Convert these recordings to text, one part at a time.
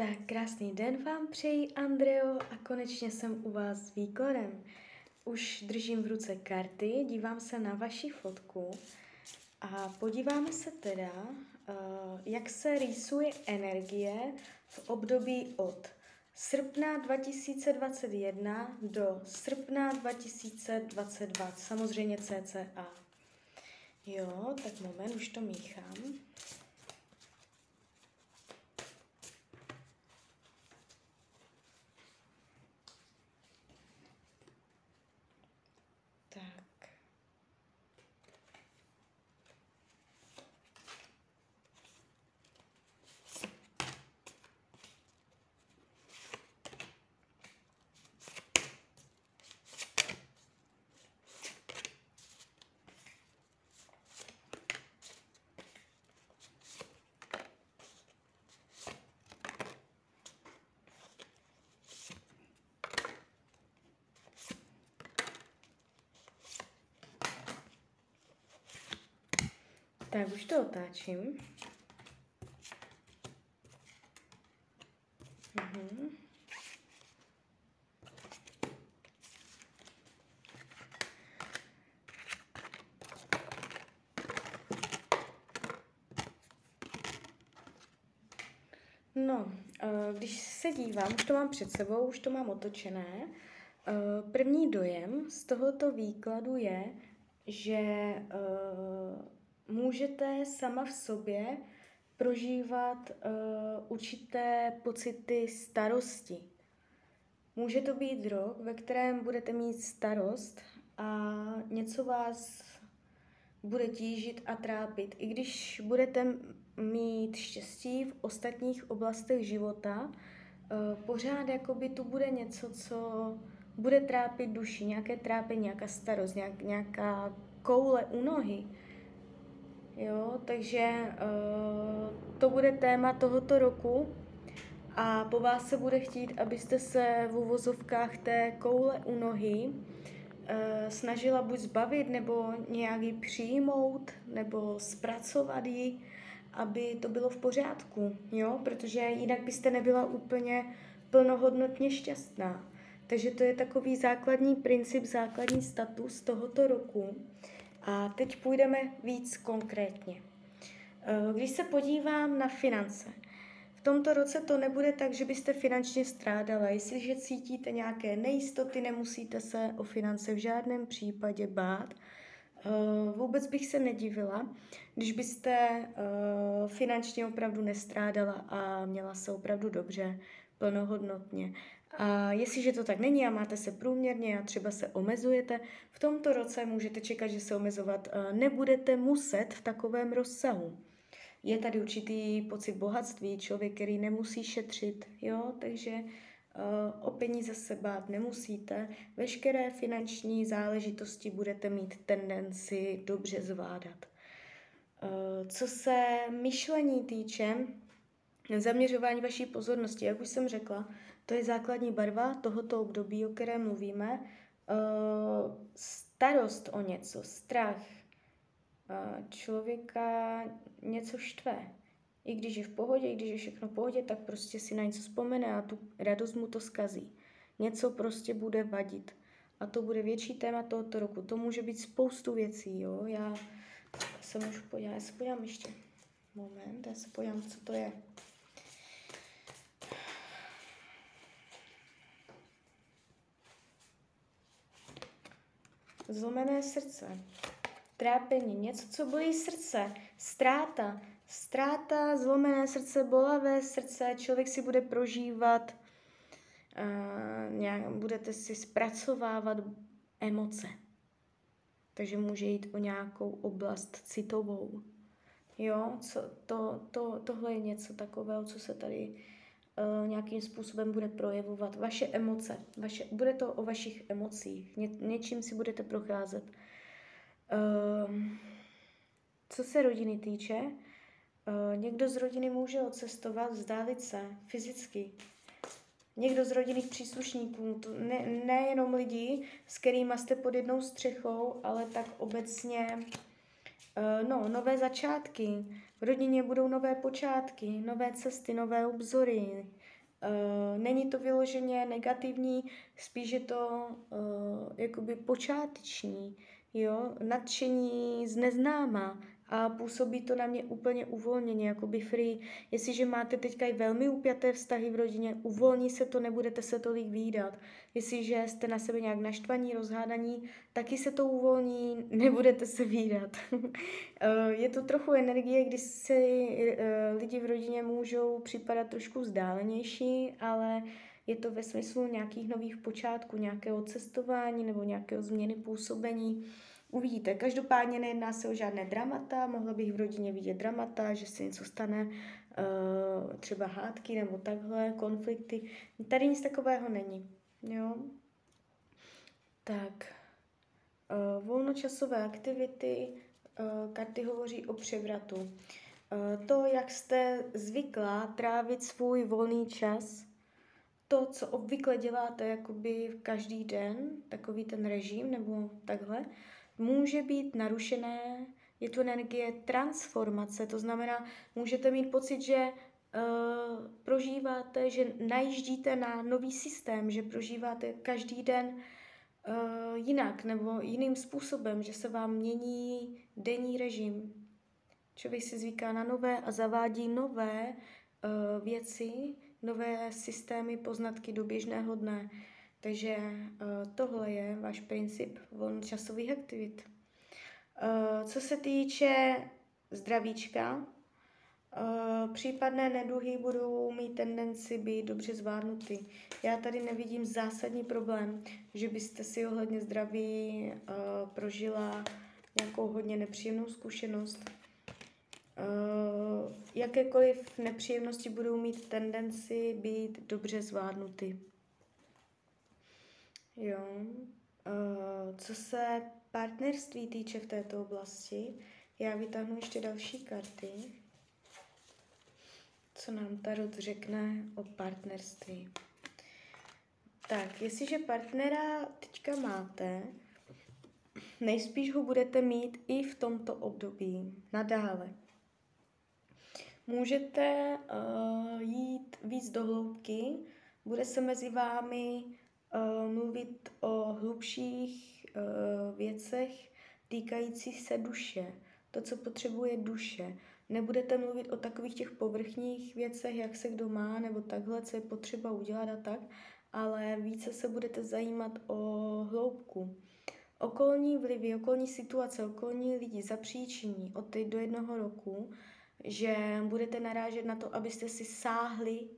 Tak krásný den vám přeji, Andreo, a konečně jsem u vás s výkladem. Už držím v ruce karty, dívám se na vaši fotku a podíváme se teda, uh, jak se rýsuje energie v období od srpna 2021 do srpna 2022, samozřejmě CCA. Jo, tak moment, už to míchám. Tak už to otáčím. Mhm. No, eh, když se dívám, už to mám před sebou, už to mám otočené. Eh, první dojem z tohoto výkladu je, že eh, můžete sama v sobě prožívat uh, určité pocity starosti. Může to být rok, ve kterém budete mít starost a něco vás bude tížit a trápit. I když budete mít štěstí v ostatních oblastech života, uh, pořád jakoby tu bude něco, co bude trápit duši, nějaké trápení, nějaká starost, nějak, nějaká koule u nohy Jo, takže uh, to bude téma tohoto roku a po vás se bude chtít, abyste se v uvozovkách té koule u nohy uh, snažila buď zbavit, nebo nějak ji přijmout, nebo zpracovat ji, aby to bylo v pořádku, jo, protože jinak byste nebyla úplně plnohodnotně šťastná. Takže to je takový základní princip, základní status tohoto roku. A teď půjdeme víc konkrétně. Eh, když se podívám na finance, v tomto roce to nebude tak, že byste finančně strádala. Jestliže cítíte nějaké nejistoty, nemusíte se o finance v žádném případě bát. Eh, vůbec bych se nedivila, když byste eh, finančně opravdu nestrádala a měla se opravdu dobře, plnohodnotně. A jestliže to tak není a máte se průměrně a třeba se omezujete, v tomto roce můžete čekat, že se omezovat eh, nebudete muset v takovém rozsahu. Je tady určitý pocit bohatství, člověk, který nemusí šetřit, jo, takže uh, o peníze se bát nemusíte. Veškeré finanční záležitosti budete mít tendenci dobře zvládat. Uh, co se myšlení týče, zaměřování vaší pozornosti, jak už jsem řekla, to je základní barva tohoto období, o kterém mluvíme. Uh, starost o něco, strach. Uh, člověka něco štve. I když je v pohodě, i když je všechno v pohodě, tak prostě si na něco vzpomene a tu radost mu to skazí. Něco prostě bude vadit. A to bude větší téma tohoto roku. To může být spoustu věcí, jo. Já se můžu podívat, já se podívám ještě. Moment, já se podívám, co to je. Zlomené srdce, trápení, něco, co bolí srdce, ztráta, ztráta, zlomené srdce, bolavé srdce, člověk si bude prožívat, uh, nějak, budete si zpracovávat emoce. Takže může jít o nějakou oblast citovou. Jo, co, to, to, tohle je něco takového, co se tady nějakým způsobem bude projevovat. Vaše emoce, vaše, bude to o vašich emocích, ně, něčím si budete procházet. Uh, co se rodiny týče, uh, někdo z rodiny může odcestovat, vzdálit se fyzicky. Někdo z rodinných příslušníků, to ne, nejenom lidi, s kterými jste pod jednou střechou, ale tak obecně no, nové začátky. V rodině budou nové počátky, nové cesty, nové obzory. Uh, není to vyloženě negativní, spíš je to uh, jakoby počáteční, jo, nadšení z neznáma, a působí to na mě úplně uvolněně, jako by free. Jestliže máte teďka i velmi upjaté vztahy v rodině, uvolní se to, nebudete se tolik výdat. Jestliže jste na sebe nějak naštvaní, rozhádaní, taky se to uvolní, nebudete se výdat. Eh, je to trochu energie, kdy si eh, lidi v rodině můžou připadat trošku vzdálenější, ale je to ve smyslu nějakých nových počátků, nějakého cestování nebo nějakého změny působení. Uvidíte, každopádně nejedná se o žádné dramata, mohla bych v rodině vidět dramata, že se něco stane, uh, třeba hádky nebo takhle, konflikty. Tady nic takového není, jo. Tak, uh, volnočasové aktivity, uh, karty hovoří o převratu. To, jak jste zvyklá trávit svůj volný čas, to, co obvykle děláte jakoby každý den, takový ten režim nebo takhle, může být narušené, je to energie transformace, to znamená, můžete mít pocit, že uh, prožíváte, že najíždíte na nový systém, že prožíváte každý den uh, jinak nebo jiným způsobem, že se vám mění denní režim. Člověk si zvyká na nové a zavádí nové uh, věci, nové systémy, poznatky do běžného dne. Takže uh, tohle je váš princip volnočasových aktivit. Uh, co se týče zdravíčka, uh, případné neduhy budou mít tendenci být dobře zvládnuty. Já tady nevidím zásadní problém, že byste si ohledně zdraví prožila nějakou hodně nepříjemnou zkušenost. Jakékoliv nepříjemnosti budou mít tendenci být dobře zvládnuty. Jo. Uh, co se partnerství týče v této oblasti, já vytáhnu ještě další karty. Co nám Tarot řekne o partnerství? Tak, jestliže partnera teďka máte, nejspíš ho budete mít i v tomto období, nadále. Můžete uh, jít víc do hloubky, bude se mezi vámi uh, mluvit o hlubších uh, věcech týkajících se duše, to, co potřebuje duše. Nebudete mluvit o takových těch povrchních věcech, jak se kdo má, nebo takhle, co je potřeba udělat a tak, ale více se budete zajímat o hloubku. Okolní vlivy, okolní situace, okolní lidi zapříčiní od teď do jednoho roku, že budete narážet na to, abyste si sáhli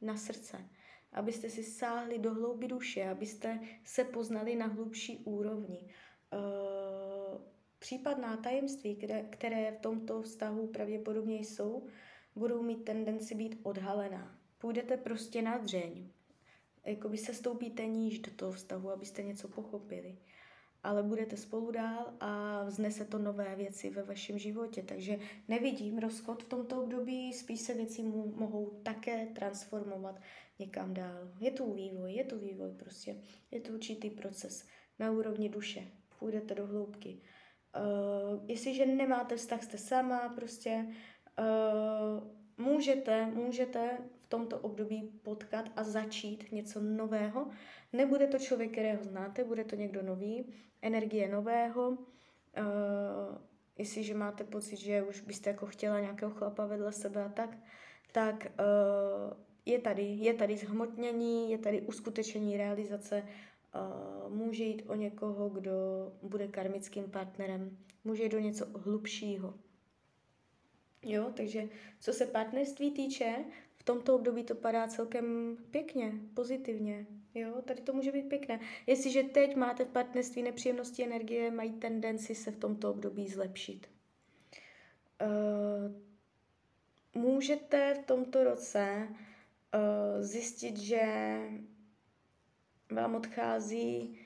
na srdce abyste si sáhli do hlouby duše, abyste se poznali na hlubší úrovni. Eh, případná tajemství, které, které v tomto vztahu pravděpodobně jsou, budou mít tendenci být odhalená. Půjdete prostě na dřeň. Jakoby se stoupíte níž do toho vztahu, abyste něco pochopili ale budete spolu dál a vznese to nové věci ve vašem životě. Takže nevidím rozchod v tomto období, spíš se věci mohou také transformovat někam dál. Je tu vývoj, je tu vývoj prostě. Je to určitý proces na úrovni duše. Půjdete do hloubky. Uh, jestliže nemáte vztah, jste sama, prostě uh, můžete, můžete v tomto období potkat a začít něco nového. Nebude to člověk, kterého znáte, bude to někdo nový, energie nového. Uh, jestliže máte pocit, že už byste jako chtěla nějakého chlapa vedle sebe a tak, tak uh, je tady, je tady zhmotnění, je tady uskutečení realizace, uh, může jít o někoho, kdo bude karmickým partnerem, může jít o něco hlubšího. Jo, takže co se partnerství týče, v tomto období to padá celkem pěkně, pozitivně. Jo, tady to může být pěkné. Jestliže teď máte v partnerství nepříjemnosti energie, mají tendenci se v tomto období zlepšit. Uh, můžete v tomto roce uh, zjistit, že vám odchází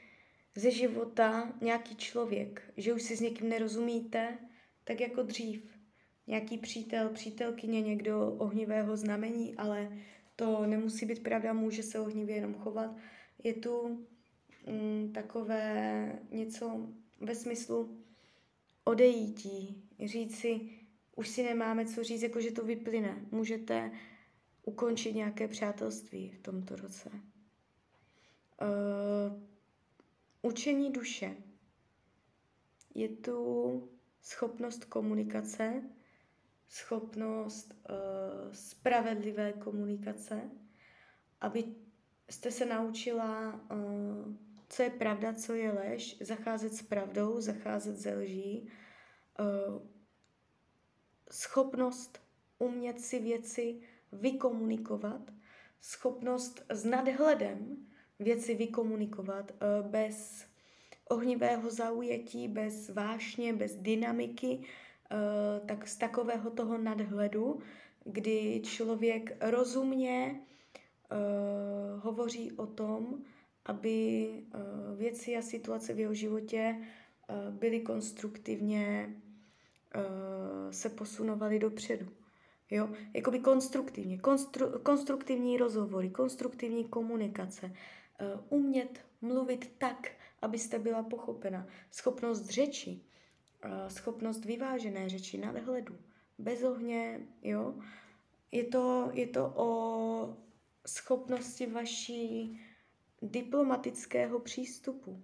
ze života nějaký člověk, že už si s někým nerozumíte, tak jako dřív nějaký přítel, přítelkyně, někdo ohnivého znamení, ale to nemusí být pravda, může se ohnivě jenom chovat. Je tu mm, takové něco ve smyslu, odejítí, říct si, už si nemáme co říct, jako že to vyplyne. Můžete ukončit nějaké přátelství v tomto roce. Uh, učení duše. Je tu schopnost komunikace, schopnost uh, spravedlivé komunikace, aby jste se naučila, uh, co je pravda, co je lež, zacházet s pravdou, zacházet ze lží, uh, schopnost umět si věci vykomunikovat, schopnost s nadhledem věci vykomunikovat uh, bez ohnivého zaujetí, bez vášně, bez dynamiky, uh, tak z takového toho nadhledu, kdy člověk rozumně uh, hovoří o tom, aby věci a situace v jeho životě byly konstruktivně, se posunovaly dopředu. Jo? Jakoby konstruktivně. Konstru, konstruktivní rozhovory, konstruktivní komunikace. Uh, umět mluvit tak, abyste byla pochopena. Schopnost řeči, uh, schopnost vyvážené řeči, nadhledu, bez ohně, jo. Je to, je to o schopnosti vaší diplomatického přístupu.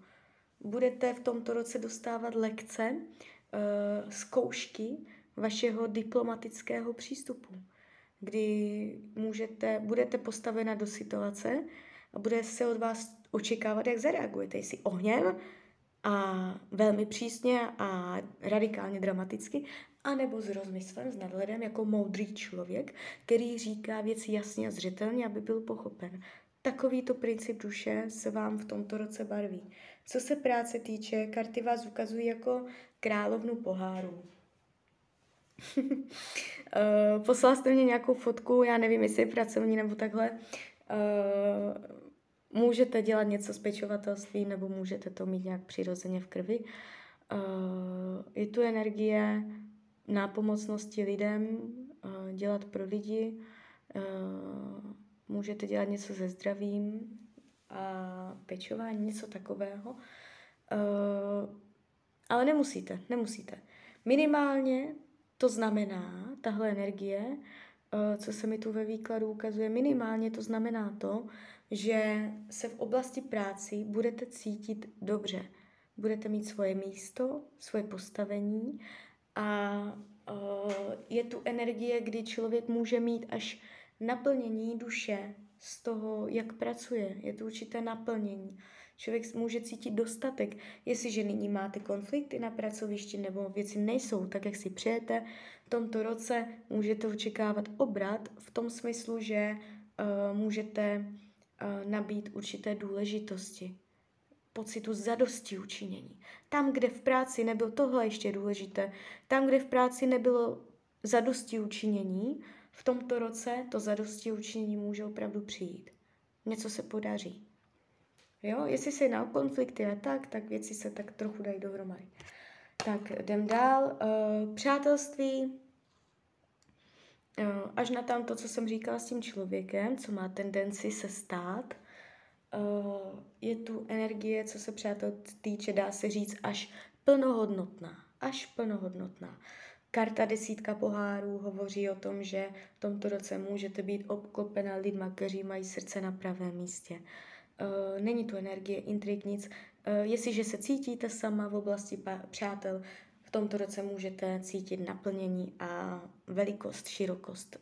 Budete v tomto roce dostávat lekce, uh, zkoušky vašeho diplomatického přístupu, kdy můžete, budete postavena do situace a bude se od vás očekávat, jak zareagujete. Jestli ohněm a velmi přísně a radikálně dramaticky, anebo s rozmyslem, s nadhledem jako moudrý člověk, který říká věci jasně a zřetelně, aby byl pochopen. Takovýto princip duše se vám v tomto roce barví. Co se práce týče, karty vás ukazují jako královnu pohárů. Eh, poslala jste mě nějakou fotku, já nevím, jestli je pracovní nebo takhle. Uh, můžete dělat něco s pečovatelství nebo můžete to mít nějak přirozeně v krvi. Uh, je tu energie nápomocnosti lidem, uh, dělat pro lidi, uh, můžete dělat něco se zdravím a pečování, něco takového. Uh, ale nemusíte, nemusíte. Minimálně to znamená, tahle energie, uh, co se mi tu ve výkladu ukazuje, minimálně to znamená to, že se v oblasti práci budete cítit dobře. Budete mít svoje místo, svoje postavení a uh, je tu energie, kdy člověk může mít až naplnění duše z toho, jak pracuje. Je to určité naplnění. Člověk může cítit dostatek. Jestliže nyní máte konflikty na pracovišti nebo věci nejsou tak, jak si přejete, v tomto roce můžete očekávat obrat v tom smyslu, že uh, můžete uh, nabít určité důležitosti, pocitu zadosti učinění. Tam, kde v práci nebyl tohle ještě důležité, tam, kde v práci nebylo zadosti učinění, v tomto roce to zadosti učinění může opravdu přijít. Něco se podaří. Jo, jestli se jedná o konflikty a tak, tak věci se tak trochu dají dohromady. Tak jdem dál. Uh, přátelství, uh, až na tam to, co jsem říkala s tím člověkem, co má tendenci se stát, uh, je tu energie, co se přátel týče, dá se říct, až plnohodnotná. Až plnohodnotná. Karta desítka pohárů hovoří o tom, že v tomto roce můžete být obklopena lidma, kteří mají srdce na pravém místě. Uh, není tu energie, intrik, nic. Uh, jestliže se cítíte sama v oblasti přátel, v tomto roce můžete cítit naplnění a velikost, širokost.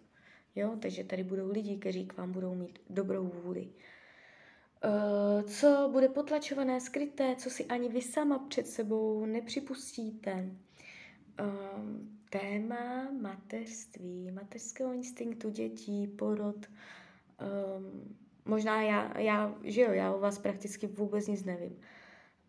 Jo? Takže tady budou lidi, kteří k vám budou mít dobrou vůli. Uh, co bude potlačované, skryté, co si ani vy sama před sebou nepřipustíte. Uh, téma mateřství, mateřského instinktu dětí, porod. Um, možná já, já, že jo, já o vás prakticky vůbec nic nevím.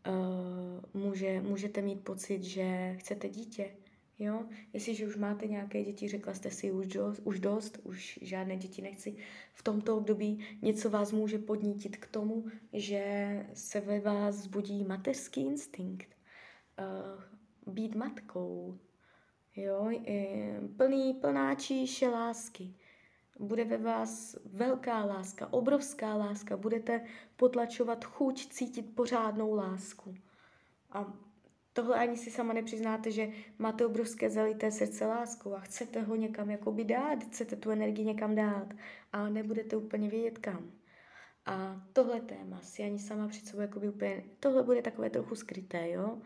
Uh, může, můžete mít pocit, že chcete dítě, jo. Jestliže už máte nějaké děti, řekla jste si už dost, už dost, už žádné děti nechci. V tomto období něco vás může podnítit k tomu, že se ve vás zbudí mateřský instinkt. Uh, být matkou, Jo, plný, plná číše lásky. Bude ve vás velká láska, obrovská láska. Budete potlačovat chuť cítit pořádnou lásku. A Tohle ani si sama nepřiznáte, že máte obrovské zalité srdce láskou a chcete ho někam jakoby dát, chcete tu energii někam dát, ale nebudete úplně vědět kam. A tohle téma si ani sama před sebou jakoby úplně, tohle bude takové trochu skryté, jo.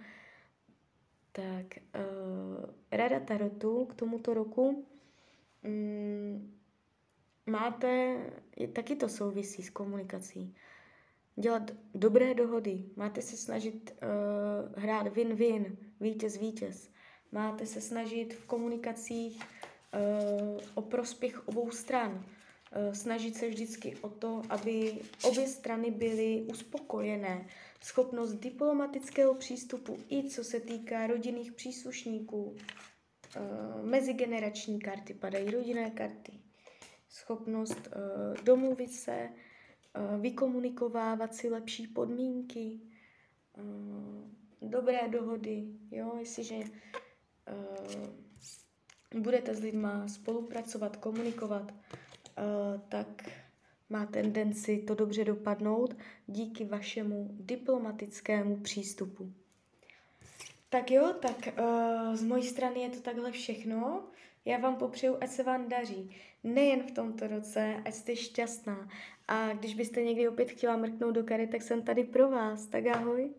Tak uh, rada Tarotu k tomuto roku um, máte, taky to souvisí s komunikací dělat dobré dohody, máte se snažit uh, hrát win-win, vítěz-vítěz. Máte se snažit v komunikacích uh, o prospěch obou stran. Uh, snažit se vždycky o to, aby obě strany byly uspokojené. Schopnost diplomatického přístupu i co se týká rodinných příslušníků. Uh, mezigenerační karty padají, rodinné karty. Schopnost uh, domluvit se, Eh, vykomunikovávat si lepší podmínky, eh, dobré dohody, jo, jestliže eh, budete s lidma spolupracovat, komunikovat, tak má tendenci to dobře dopadnout díky vašemu diplomatickému přístupu. Tak jo, tak z mojí strany je to takhle všechno. Já vám popřeju, ať se vám daří. Nejen v tomto roce, ať jste šťastná. A když byste někdy opět chtěla mrknout do kary, tak jsem tady pro vás. Tak ahoj.